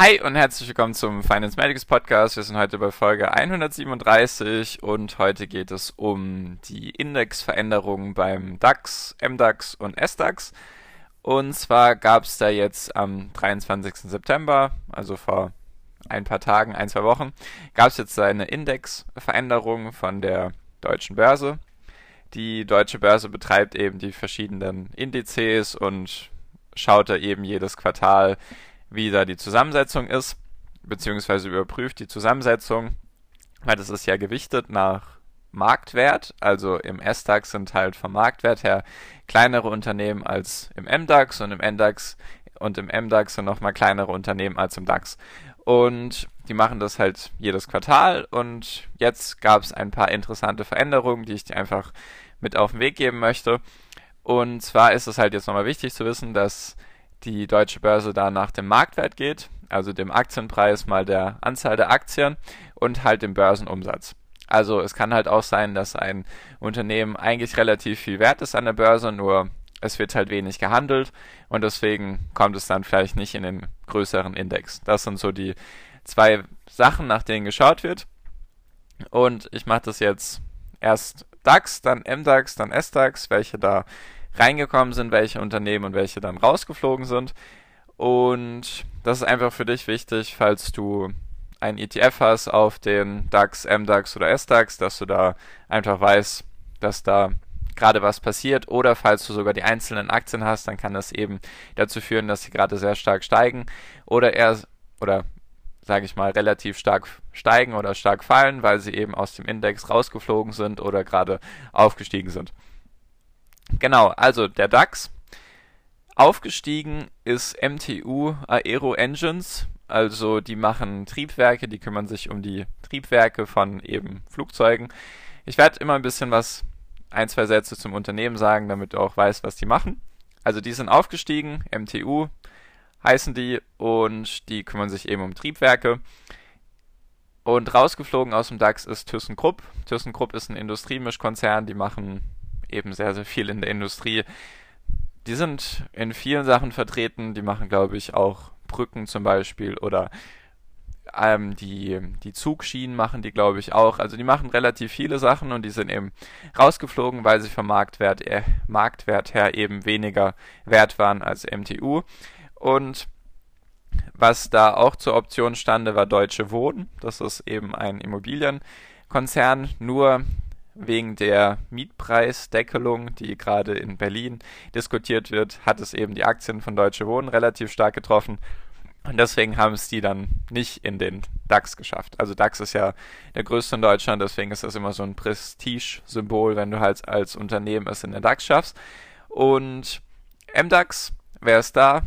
Hi und herzlich willkommen zum Finance Medics Podcast. Wir sind heute bei Folge 137 und heute geht es um die Indexveränderungen beim DAX, MDAX und SDAX. Und zwar gab es da jetzt am 23. September, also vor ein paar Tagen, ein, zwei Wochen, gab es jetzt eine Indexveränderung von der deutschen Börse. Die deutsche Börse betreibt eben die verschiedenen Indizes und schaut da eben jedes Quartal, wie da die Zusammensetzung ist, beziehungsweise überprüft die Zusammensetzung, weil das ist ja gewichtet nach Marktwert, also im S-DAX sind halt vom Marktwert her kleinere Unternehmen als im M-DAX und im N-DAX und im M-DAX sind nochmal kleinere Unternehmen als im DAX. Und die machen das halt jedes Quartal und jetzt gab es ein paar interessante Veränderungen, die ich dir einfach mit auf den Weg geben möchte. Und zwar ist es halt jetzt nochmal wichtig zu wissen, dass die deutsche Börse da nach dem Marktwert geht, also dem Aktienpreis mal der Anzahl der Aktien und halt dem Börsenumsatz. Also es kann halt auch sein, dass ein Unternehmen eigentlich relativ viel wert ist an der Börse, nur es wird halt wenig gehandelt und deswegen kommt es dann vielleicht nicht in den größeren Index. Das sind so die zwei Sachen, nach denen geschaut wird. Und ich mache das jetzt erst DAX, dann MDAX, dann SDAX, welche da reingekommen sind, welche Unternehmen und welche dann rausgeflogen sind. Und das ist einfach für dich wichtig, falls du ein ETF hast auf den DAX, MDAX oder SDAX, dass du da einfach weißt, dass da gerade was passiert oder falls du sogar die einzelnen Aktien hast, dann kann das eben dazu führen, dass sie gerade sehr stark steigen oder eher oder sage ich mal relativ stark steigen oder stark fallen, weil sie eben aus dem Index rausgeflogen sind oder gerade aufgestiegen sind. Genau, also der DAX. Aufgestiegen ist MTU Aero Engines, also die machen Triebwerke, die kümmern sich um die Triebwerke von eben Flugzeugen. Ich werde immer ein bisschen was, ein, zwei Sätze zum Unternehmen sagen, damit du auch weißt, was die machen. Also die sind aufgestiegen, MTU heißen die und die kümmern sich eben um Triebwerke. Und rausgeflogen aus dem DAX ist ThyssenKrupp. ThyssenKrupp ist ein Industriemischkonzern, die machen eben sehr, sehr viel in der Industrie. Die sind in vielen Sachen vertreten, die machen, glaube ich, auch Brücken zum Beispiel oder ähm, die, die Zugschienen machen die, glaube ich, auch. Also die machen relativ viele Sachen und die sind eben rausgeflogen, weil sie vom Marktwert, äh, Marktwert her eben weniger wert waren als MTU. Und was da auch zur Option stande, war Deutsche Wohnen. Das ist eben ein Immobilienkonzern. Nur wegen der Mietpreisdeckelung, die gerade in Berlin diskutiert wird, hat es eben die Aktien von Deutsche Wohnen relativ stark getroffen. Und deswegen haben es die dann nicht in den DAX geschafft. Also DAX ist ja der größte in Deutschland, deswegen ist das immer so ein Prestige-Symbol, wenn du halt als Unternehmen es in den DAX schaffst. Und MDAX, wer ist da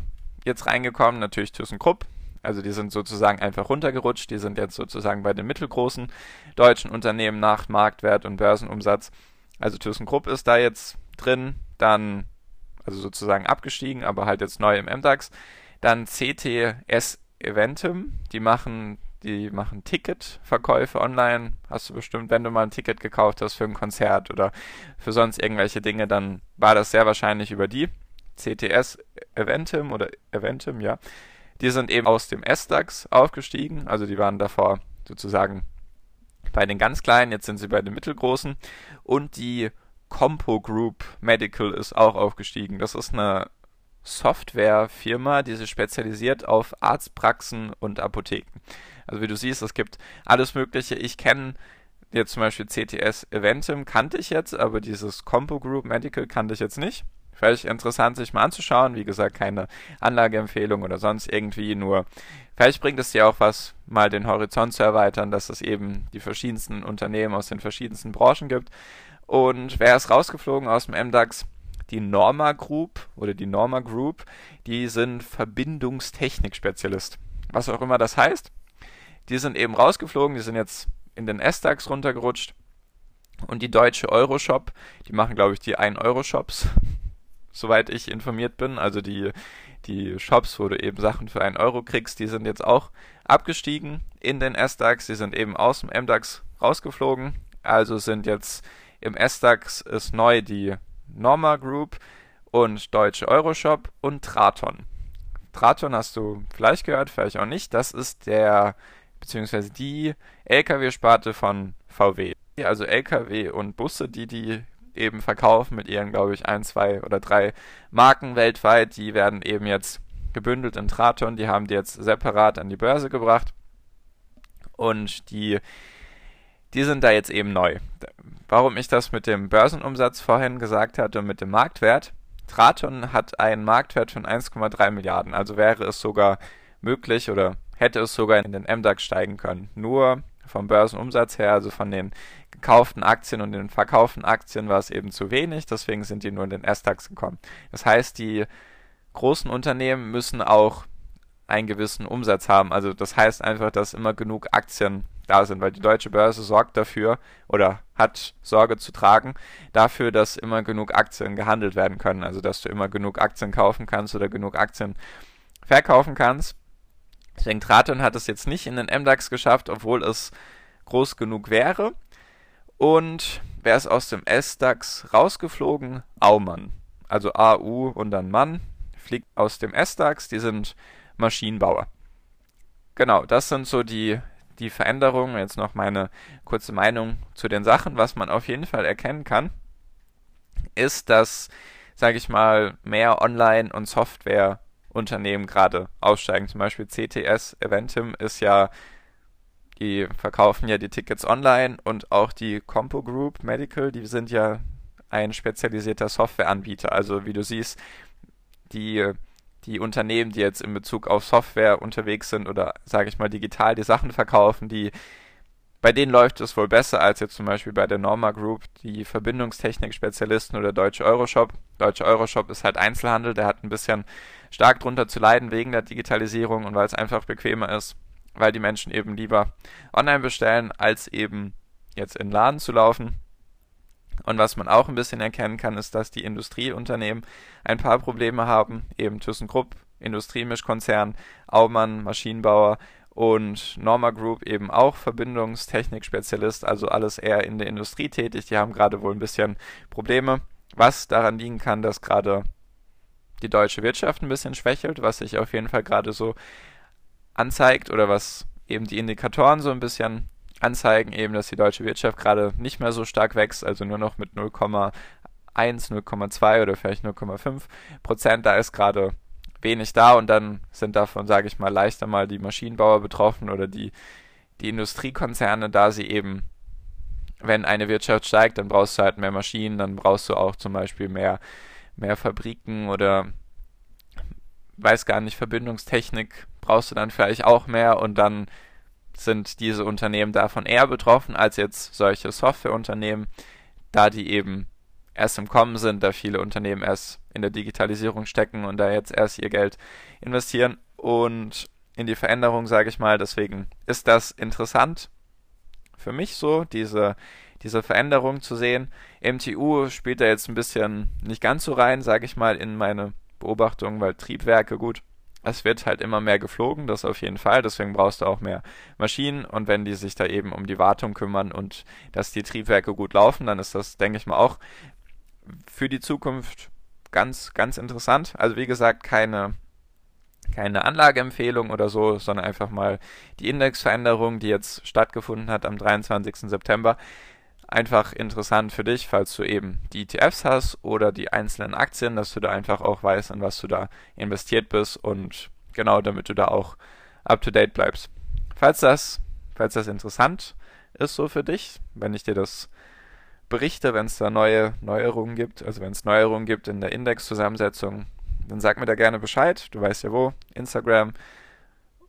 jetzt reingekommen? Natürlich ThyssenKrupp, also die sind sozusagen einfach runtergerutscht. Die sind jetzt sozusagen bei den mittelgroßen deutschen Unternehmen nach Marktwert und Börsenumsatz. Also ThyssenKrupp ist da jetzt drin, dann also sozusagen abgestiegen, aber halt jetzt neu im MDAX. Dann CTS Eventum, die machen die machen Ticketverkäufe online. Hast du bestimmt, wenn du mal ein Ticket gekauft hast für ein Konzert oder für sonst irgendwelche Dinge, dann war das sehr wahrscheinlich über die. CTS Eventum oder Eventum, ja. Die sind eben aus dem S-DAX aufgestiegen, also die waren davor sozusagen bei den ganz kleinen, jetzt sind sie bei den mittelgroßen. Und die Compo Group Medical ist auch aufgestiegen. Das ist eine Softwarefirma, die sich spezialisiert auf Arztpraxen und Apotheken. Also wie du siehst, es gibt alles Mögliche. Ich kenne jetzt zum Beispiel CTS Eventim, kannte ich jetzt, aber dieses Compo Group Medical kannte ich jetzt nicht. Vielleicht interessant, sich mal anzuschauen. Wie gesagt, keine Anlageempfehlung oder sonst irgendwie, nur vielleicht bringt es dir auch was, mal den Horizont zu erweitern, dass es eben die verschiedensten Unternehmen aus den verschiedensten Branchen gibt. Und wer ist rausgeflogen aus dem MDAX? Die Norma Group oder die Norma Group, die sind Verbindungstechnik-Spezialist. was auch immer das heißt. Die sind eben rausgeflogen, die sind jetzt in den S-DAX runtergerutscht. Und die deutsche Euroshop, die machen, glaube ich, die 1-Euro-Shops, soweit ich informiert bin. Also die, die Shops, wo du eben Sachen für 1 Euro kriegst, die sind jetzt auch abgestiegen in den S-DAX. Die sind eben aus dem M-DAX rausgeflogen. Also sind jetzt im S-DAX ist neu die Norma Group und Deutsche Euroshop und Traton. Traton hast du vielleicht gehört, vielleicht auch nicht. Das ist der, beziehungsweise die LKW-Sparte von VW. Also LKW und Busse, die die eben verkaufen mit ihren, glaube ich, ein, zwei oder drei Marken weltweit, die werden eben jetzt gebündelt in Traton. Die haben die jetzt separat an die Börse gebracht. Und die, die sind da jetzt eben neu. Warum ich das mit dem Börsenumsatz vorhin gesagt hatte und mit dem Marktwert, Traton hat einen Marktwert von 1,3 Milliarden, also wäre es sogar möglich oder hätte es sogar in den MDAX steigen können. Nur vom Börsenumsatz her, also von den gekauften Aktien und den verkauften Aktien war es eben zu wenig, deswegen sind die nur in den S-DAX gekommen. Das heißt, die großen Unternehmen müssen auch einen gewissen Umsatz haben. Also das heißt einfach, dass immer genug Aktien da sind, weil die deutsche Börse sorgt dafür oder hat Sorge zu tragen dafür, dass immer genug Aktien gehandelt werden können. Also dass du immer genug Aktien kaufen kannst oder genug Aktien verkaufen kannst. Deswegen Traton hat es jetzt nicht in den MDAX geschafft, obwohl es groß genug wäre. Und wer ist aus dem S-DAX rausgeflogen? Aumann. Also AU und dann Mann fliegt aus dem S-DAX. Die sind Maschinenbauer. Genau, das sind so die die Veränderung, jetzt noch meine kurze Meinung zu den Sachen, was man auf jeden Fall erkennen kann, ist, dass, sage ich mal, mehr Online- und Softwareunternehmen gerade aussteigen. Zum Beispiel CTS Eventim ist ja, die verkaufen ja die Tickets online und auch die Compo Group Medical, die sind ja ein spezialisierter Softwareanbieter. Also wie du siehst, die die Unternehmen, die jetzt in Bezug auf Software unterwegs sind oder sage ich mal digital die Sachen verkaufen, die bei denen läuft es wohl besser als jetzt zum Beispiel bei der Norma Group, die Verbindungstechnik-Spezialisten oder Deutsche Euroshop. Deutsche Euroshop ist halt Einzelhandel, der hat ein bisschen stark drunter zu leiden wegen der Digitalisierung und weil es einfach bequemer ist, weil die Menschen eben lieber online bestellen, als eben jetzt in den Laden zu laufen. Und was man auch ein bisschen erkennen kann, ist, dass die Industrieunternehmen ein paar Probleme haben, eben ThyssenKrupp, Industriemischkonzern, Aumann, Maschinenbauer und Norma Group eben auch Verbindungstechnik-Spezialist, also alles eher in der Industrie tätig. Die haben gerade wohl ein bisschen Probleme, was daran liegen kann, dass gerade die deutsche Wirtschaft ein bisschen schwächelt, was sich auf jeden Fall gerade so anzeigt oder was eben die Indikatoren so ein bisschen anzeigen eben, dass die deutsche Wirtschaft gerade nicht mehr so stark wächst, also nur noch mit 0,1, 0,2 oder vielleicht 0,5 Prozent. Da ist gerade wenig da und dann sind davon, sage ich mal, leichter mal die Maschinenbauer betroffen oder die, die Industriekonzerne, da sie eben, wenn eine Wirtschaft steigt, dann brauchst du halt mehr Maschinen, dann brauchst du auch zum Beispiel mehr, mehr Fabriken oder weiß gar nicht, Verbindungstechnik brauchst du dann vielleicht auch mehr und dann sind diese Unternehmen davon eher betroffen als jetzt solche Softwareunternehmen, da die eben erst im Kommen sind, da viele Unternehmen erst in der Digitalisierung stecken und da jetzt erst ihr Geld investieren und in die Veränderung, sage ich mal. Deswegen ist das interessant für mich so, diese, diese Veränderung zu sehen. MTU spielt da jetzt ein bisschen nicht ganz so rein, sage ich mal, in meine Beobachtung, weil Triebwerke, gut, es wird halt immer mehr geflogen, das auf jeden Fall. Deswegen brauchst du auch mehr Maschinen. Und wenn die sich da eben um die Wartung kümmern und dass die Triebwerke gut laufen, dann ist das, denke ich mal, auch für die Zukunft ganz, ganz interessant. Also wie gesagt, keine, keine Anlageempfehlung oder so, sondern einfach mal die Indexveränderung, die jetzt stattgefunden hat am 23. September einfach interessant für dich, falls du eben die ETFs hast oder die einzelnen Aktien, dass du da einfach auch weißt, in was du da investiert bist und genau, damit du da auch up to date bleibst. Falls das, falls das interessant ist so für dich, wenn ich dir das berichte, wenn es da neue Neuerungen gibt, also wenn es Neuerungen gibt in der Indexzusammensetzung, dann sag mir da gerne Bescheid. Du weißt ja wo. Instagram,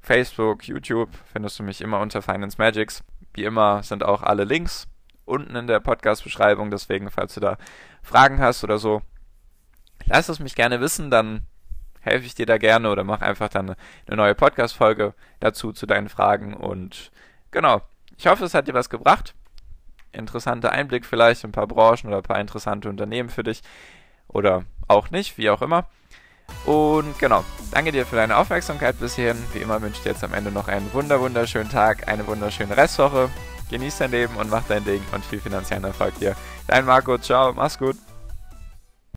Facebook, YouTube findest du mich immer unter Finance Magics. Wie immer sind auch alle Links unten in der Podcast-Beschreibung. Deswegen, falls du da Fragen hast oder so, lass es mich gerne wissen. Dann helfe ich dir da gerne oder mach einfach dann eine neue Podcast-Folge dazu zu deinen Fragen. Und genau, ich hoffe, es hat dir was gebracht. Interessanter Einblick vielleicht, ein paar Branchen oder ein paar interessante Unternehmen für dich. Oder auch nicht, wie auch immer. Und genau, danke dir für deine Aufmerksamkeit bis hierhin. Wie immer wünsche ich dir jetzt am Ende noch einen wunder wunderschönen Tag, eine wunderschöne Restwoche. Genieß dein Leben und mach dein Ding und viel finanziellen Erfolg dir. Dein Marco, ciao, mach's gut.